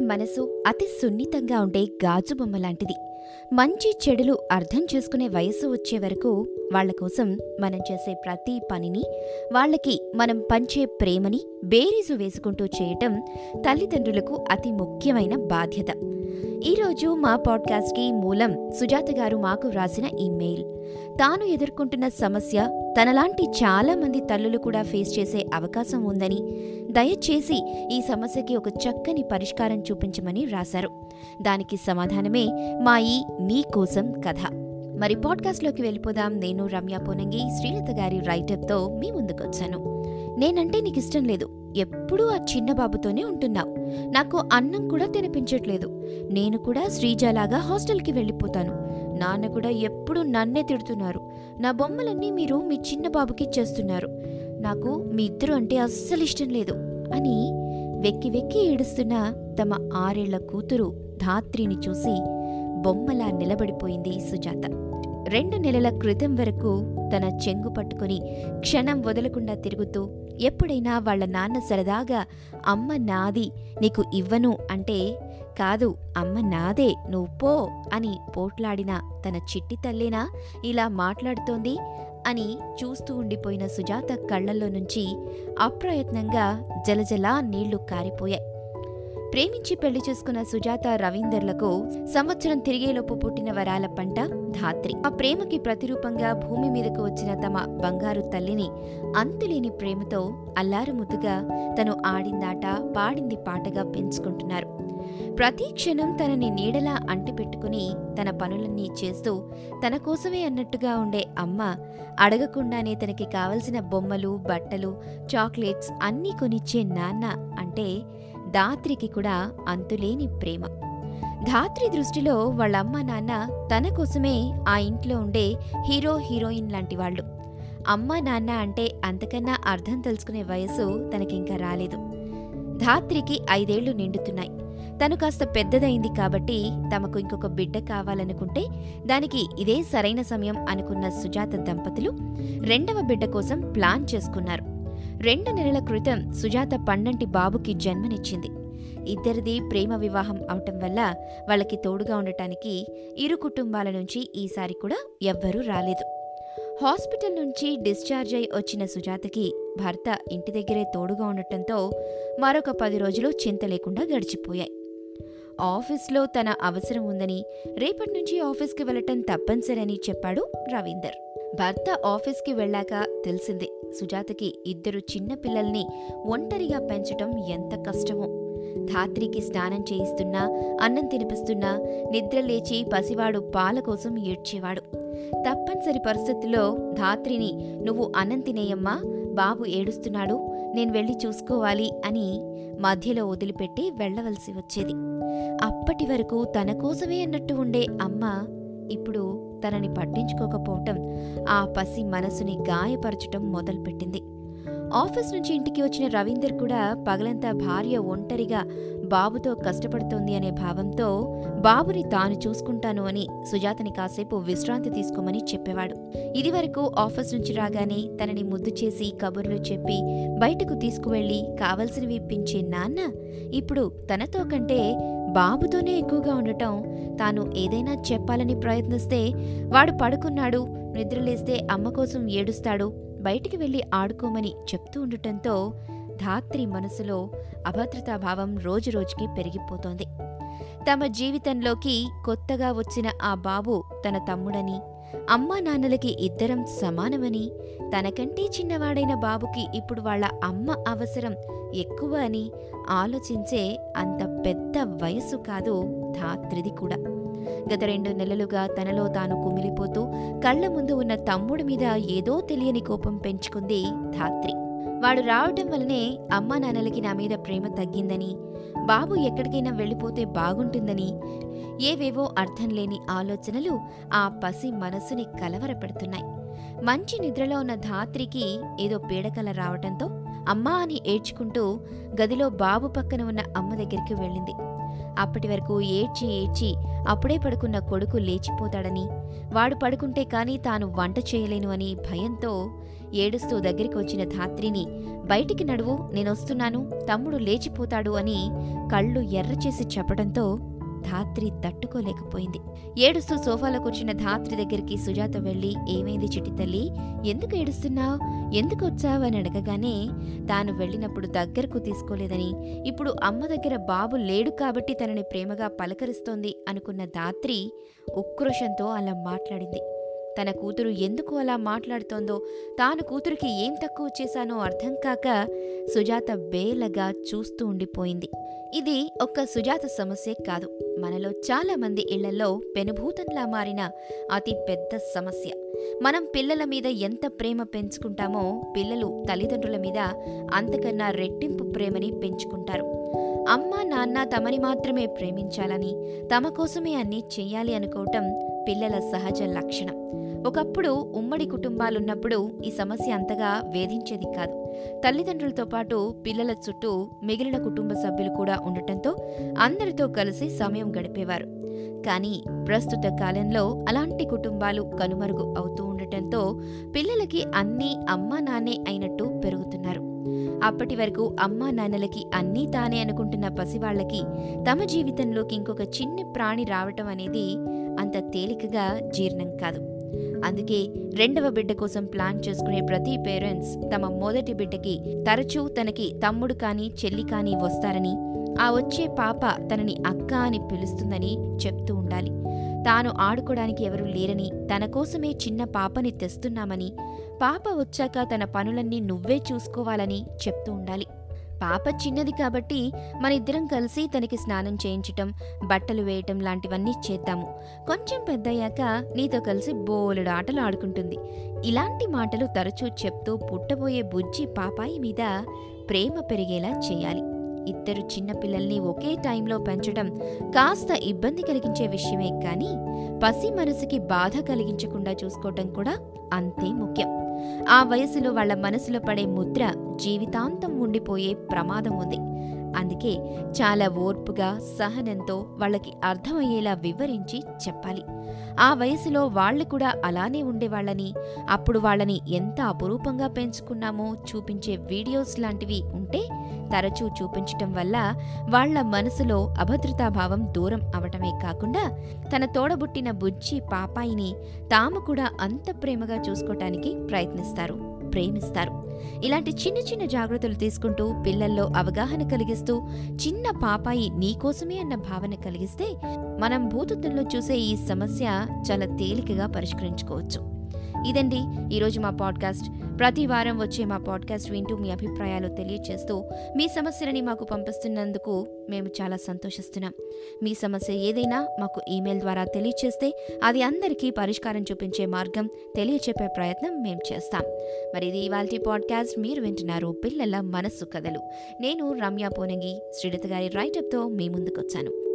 మనసు అతి సున్నితంగా ఉండే గాజు బొమ్మ లాంటిది. మంచి చెడులు అర్థం చేసుకునే వయసు వచ్చే వరకు వాళ్ళ కోసం మనం చేసే ప్రతి పనిని వాళ్ళకి మనం పంచే ప్రేమని బేరీజు వేసుకుంటూ చేయటం తల్లిదండ్రులకు అతి ముఖ్యమైన బాధ్యత. ఈరోజు మా పాడ్కాస్ట్కి మూలం సుజాత గారు మాకు వ్రాసిన ఈమెయిల్ తాను ఎదుర్కొంటున్న సమస్య తనలాంటి చాలా మంది తల్లులు కూడా ఫేస్ చేసే అవకాశం ఉందని దయచేసి ఈ సమస్యకి ఒక చక్కని పరిష్కారం చూపించమని రాశారు. దానికి సమాధానమే మా ఈ మీ కోసం కథ. మరి పాడ్కాస్ట్లోకి వెళ్ళిపోదాం. నేను రమ్య పోనంగి శ్రీలత గారి రైటర్తో మీ ముందుకొచ్చాను. నేనంటే నీకు ఇష్టం లేదు. ఎప్పుడూ ఆ చిన్న బాబుతోనే ఉంటున్నావు. నాకు అన్నం కూడా తినిపించట్లేదు. నేను కూడా శ్రీజలాగా హాస్టల్కి వెళ్ళిపోతాను. నాన్న కూడా ఎప్పుడు నన్నే తిడుతున్నారు. నా బొమ్మలన్నీ మీరు మీ చిన్న బాబుకి ఇచ్చేస్తున్నారు. నాకు మీ ఇద్దరు అంటే అస్సలు ఇష్టం లేదు అని వెక్కి వెక్కి ఏడుస్తున్న తమ ఆరేళ్ళ కూతురు ధాత్రిని చూసి బొమ్మలా నిలబడిపోయింది సుజాత. రెండు నెలల క్రితం వరకు తన చెంగు పట్టుకుని క్షణం వదలకుండా తిరుగుతూ ఎప్పుడైనా వాళ్ళ నాన్న సరదాగా అమ్మ నాది నీకు ఇవ్వను అంటే కాదు అమ్మ నాదే నువ్వు పో అని పోట్లాడిన తన చిట్టి తల్లేనా ఇలా మాట్లాడుతోంది అని చూస్తూ ఉండిపోయిన సుజాత కళ్ళల్లో నుంచి అప్రయత్నంగా జలజలా నీళ్ళు కారిపోయాయి. ప్రేమించి పెళ్ళి చేసుకున్న సుజాత రవీందర్లకు సంవత్సరం తిరిగేలోపు పుట్టిన వరాల పంట ధాత్రి. ఆ ప్రేమకి ప్రతిరూపంగా భూమి మీదకు వచ్చిన తమ బంగారు తల్లిని అంతులేని ప్రేమతో అల్లారుముద్దుగా తను ఆడిందాట పాడింది పాటగా పెంచుకుంటున్నారు. ప్రతి క్షణం తనని నీడలా అంటిపెట్టుకుని తన పనులన్నీ చేస్తూ తన కోసమే అన్నట్టుగా ఉండే అమ్మ అడగకుండానే తనకి కావలసిన బొమ్మలు బట్టలు చాక్లెట్స్ అన్నీ కొనిచ్చే నాన్న అంటే ధాత్రికి కూడా అంతులేని ప్రేమ. ధాత్రి దృష్టిలో వాళ్ళమ్మ నాన్న తన కోసమే ఆ ఇంట్లో ఉండే హీరో హీరోయిన్ లాంటి వాళ్ళు. అమ్మ నాన్న అంటే అంతకన్నా అర్థం తెలుసుకునే వయసు తనకింకా రాలేదు. ధాత్రికి ఐదేళ్ళు నిండుతున్నాయి. తను కాస్త పెద్దదైంది కాబట్టి తమకు ఇంకొక బిడ్డ కావాలనుకుంటే దానికి ఇదే సరైన సమయం అనుకున్న సుజాత దంపతులు రెండవ బిడ్డ కోసం ప్లాన్ చేసుకున్నారు. రెండు నెలల క్రితం సుజాత పన్నంటి బాబుకి జన్మనిచ్చింది. ఇద్దరిది ప్రేమ వివాహం అవటం వల్ల వాళ్ళకి తోడుగా ఉండటానికి ఇరు కుటుంబాల నుంచి ఈసారి కూడా ఎవ్వరూ రాలేదు. హాస్పిటల్ నుంచి డిశ్చార్జ్ అయి వచ్చిన సుజాతకి భర్త ఇంటి దగ్గరే తోడుగా ఉండటంతో మరొక పది రోజులు చింత లేకుండా గడిచిపోయాయి. ఆఫీస్లో తన అవసరం ఉందని రేపటి నుంచి ఆఫీస్కి వెళ్ళటం తప్పనిసరని చెప్పాడు రవీందర్. భర్త ఆఫీస్కి వెళ్ళాక తెలిసింది సుజాతకి ఇద్దరు చిన్న పిల్లల్ని ఒంటరిగా పెంచటం ఎంత కష్టమో. ధాత్రికి స్నానం చేయిస్తున్నా అన్నం తినిపిస్తున్నా నిద్ర లేచి పసివాడు పాల కోసం ఏడ్చేవాడు. తప్పనిసరి పరిస్థితుల్లో ధాత్రిని నువ్వు అన్నం తినేయమ్మా బాబు ఏడుస్తున్నాడు నేను వెళ్ళి చూసుకోవాలి అని మధ్యలో వదిలిపెట్టి వెళ్ళవలసి వచ్చేది. అప్పటి వరకు తన కోసమే అన్నట్టు ఉండే అమ్మ ఇప్పుడు తనని పట్టించుకోకపోవటం ఆ పసి మనసుని గాయపరచటం మొదలుపెట్టింది. ఆఫీస్ నుంచి ఇంటికి వచ్చిన రవీందర్ కూడా పగలంతా భార్య ఒంటరిగా బాబుతో కష్టపడుతోంది అనే భావంతో బాబుని తాను చూసుకుంటాను అని సుజాతని కాసేపు విశ్రాంతి తీసుకోమని చెప్పేవాడు. ఇదివరకు ఆఫీస్ నుంచి రాగానే తనని ముద్దు చేసి కబుర్లు చెప్పి బయటకు తీసుకువెళ్ళి కావలసినవి ఇప్పించే నాన్న ఇప్పుడు తనతో కంటే బాబుతోనే ఎక్కువగా ఉండటం తాను ఏదైనా చెప్పాలని ప్రయత్నిస్తే వాడు పడుకున్నాడు నిద్రలేస్తే అమ్మ కోసం ఏడుస్తాడు బయటికి వెళ్ళి ఆడుకోమని చెప్తూ ఉండటంతో ధాత్రి మనసులో అభద్రతాభావం రోజురోజుకి పెరిగిపోతోంది. తమ జీవితంలోకి కొత్తగా వచ్చిన ఆ బాబు తన తమ్ముడని అమ్మా నాన్నలకి ఇద్దరం సమానమని తనకంటే చిన్నవాడైన బాబుకి ఇప్పుడు వాళ్ళ అమ్మ అవసరం ఎక్కువ అని ఆలోచించే అంత పెద్ద వయస్సు కాదు ధాత్రిది కూడా. గత రెండు నెలలుగా తనలో తాను కుమిలిపోతూ కళ్ళ ముందు ఉన్న తమ్ముడి మీద ఏదో తెలియని కోపం పెంచుకుంది ధాత్రి. వాడు రావటం వల్లనే అమ్మా నాన్నలకి నా మీద ప్రేమ తగ్గిందని బాబు ఎక్కడికైనా వెళ్ళిపోతే బాగుంటుందని ఏవేవో అర్థం లేని ఆలోచనలు ఆ పసి మనసుని కలవరపెడుతున్నాయి. మంచి నిద్రలో ఉన్న ధాత్రికి ఏదో పీడకల రావటంతో అమ్మా అని ఏడ్చుకుంటూ గదిలో బాబు పక్కన ఉన్న అమ్మ దగ్గరికి వెళ్ళింది. అప్పటి వరకు ఏడ్చి ఏడ్చి అప్పుడే పడుకున్న కొడుకు లేచిపోతాడని వాడు పడుకుంటే కానీ తాను వంట చేయలేను అని భయంతో ఏడుస్తూ దగ్గరికి వచ్చిన ధాత్రిని బయటికి నడువు నేనొస్తున్నాను తమ్ముడు లేచిపోతాడు అని కళ్ళు ఎర్రచేసి చెప్పడంతో ధాత్రి తట్టుకోలేకపోయింది. ఏడుస్తూ సోఫాలో కూర్చున్న ధాత్రి దగ్గరికి సుజాత వెళ్ళి ఏమైంది చిట్టి తల్లి? ఎందుకు ఏడుస్తున్నావు? ఎందుకు వచ్చావు? అని అడగగానే తాను వెళ్ళినప్పుడు దగ్గరకు తీసుకోలేదని. ఇప్పుడు అమ్మ దగ్గర బాబు లేడు కాబట్టి తనని ప్రేమగా పలకరిస్తోంది అనుకున్న ధాత్రి ఉక్రోషంతో అలా మాట్లాడింది. తన కూతురు ఎందుకు అలా మాట్లాడుతోందో తాను కూతురికి ఏం తక్కువ చేశానో అర్థం కాక సుజాత బేలగా చూస్తూ ఉండిపోయింది. ఇది ఒక్క సుజాత సమస్యే కాదు. మనలో చాలా మంది ఇళ్ళలో పెనుభూతంలా మారిన అతి పెద్ద సమస్య. మనం పిల్లల మీద ఎంత ప్రేమ పెంచుకుంటామో పిల్లలు తల్లిదండ్రుల మీద అంతకన్నా రెట్టింపు ప్రేమని పెంచుకుంటారు. అమ్మ నాన్న తమని మాత్రమే ప్రేమించాలని తమ కోసమే అన్నీ చెయ్యాలి అనుకోవటం పిల్లల సహజ లక్షణం. ఒకప్పుడు ఉమ్మడి కుటుంబాలున్నప్పుడు ఈ సమస్య అంతగా వేధించేది కాదు. తల్లిదండ్రులతో పాటు పిల్లల చుట్టూ మిగిలిన కుటుంబ సభ్యులు కూడా ఉండటంతో అందరితో కలిసి సమయం గడిపేవారు. కానీ ప్రస్తుత కాలంలో అలాంటి కుటుంబాలు కనుమరుగు అవుతూ ఉండటంతో పిల్లలకి అన్నీ అమ్మా నాన్నే అయినట్టు పెరుగుతున్నారు. అప్పటి వరకు అమ్మా నాన్నలకి అన్నీ తానే అనుకుంటున్న పసివాళ్ళకి తమ జీవితంలోకి ఇంకొక చిన్ని ప్రాణి రావటం అనేది అంత తేలికగా జీర్ణం కాదు. అందుకే రెండవ బిడ్డ కోసం ప్లాన్ చేసుకునే ప్రతి పేరెంట్స్ తమ మొదటి బిడ్డకి తరచూ తనకి తమ్ముడు కానీ చెల్లి కానీ వస్తారని ఆ వచ్చే పాప తనని అక్క అని పిలుస్తుందని చెప్తూ ఉండాలి. తాను ఆడుకోవడానికి ఎవరూ లేరని తన కోసమే చిన్న పాపని తెస్తున్నామని పాప వచ్చాక తన పనులన్నీ నువ్వే చూసుకోవాలని చెప్తూ ఉండాలి. పాప చిన్నది కాబట్టి మన ఇద్దరం కలిసి తనకి స్నానం చేయించటం బట్టలు వేయటం లాంటివన్నీ చేద్దాము. కొంచెం పెద్దయ్యాక నీతో కలిసి బోలెడు ఆటలు ఆడుకుంటుంది. ఇలాంటి మాటలు తరచూ చెప్తూ పుట్టబోయే బుజ్జి పాపాయి మీద ప్రేమ పెరిగేలా చేయాలి. ఇద్దరు చిన్నపిల్లల్ని ఒకే టైంలో పెంచడం కాస్త ఇబ్బంది కలిగించే విషయమే కానీ పసి మనసుకి బాధ కలిగించకుండా చూసుకోవటం కూడా అంతే ముఖ్యం. ఆ వయసులో వాళ్ళ మనసులో పడే ముద్ర జీవితాంతం ఉండిపోయే ప్రమాదం ఉంది. అందుకే చాలా ఓర్పుగా సహనంతో వాళ్ళకి అర్థమయ్యేలా వివరించి చెప్పాలి. ఆ వయసులో వాళ్ళు కూడా అలానే ఉండేవాళ్ళని అప్పుడు వాళ్ళని ఎంత అపురూపంగా పెంచుకున్నామో చూపించే వీడియోస్ లాంటివి ఉంటే తరచూ చూపించటం వల్ల వాళ్ళ మనసులో అభద్రతాభావం దూరం అవటమే కాకుండా తన తోడబుట్టిన బుజ్జి పాపాయిని తాము కూడా అంత ప్రేమగా చూసుకోటానికి ప్రయత్నిస్తారు ప్రేమిస్తారు. ఇలాంటి చిన్న చిన్న జాగ్రత్తలు తీసుకుంటూ పిల్లల్లో అవగాహన కలిగిస్తూ చిన్న పాపాయి నీకోసమే అన్న భావన కలిగిస్తే మనం భూతత్వంలో చూసే ఈ సమస్య చాలా తేలికగా పరిష్కరించుకోవచ్చు. ఇదండి ఈరోజు మా పాడ్కాస్ట్. ప్రతి వారం వచ్చే మా పాడ్కాస్ట్ వింటూ మీ అభిప్రాయాలు తెలియచేస్తూ మీ సమస్యలని మాకు పంపిస్తున్నందుకు మేము చాలా సంతోషిస్తున్నాం. మీ సమస్య ఏదైనా మాకు ఈమెయిల్ ద్వారా తెలియచేస్తే అది అందరికీ పరిష్కారం చూపించే మార్గం తెలియచెప్పే ప్రయత్నం మేము చేస్తాం. మరి ఇది ఇవాళ పాడ్కాస్ట్. మీరు వింటున్నారు పిల్లల మనస్సు కథలు. నేను రమ్య పోనంగి. శ్రీడత గారి రైటప్తో మీ ముందుకొచ్చాను.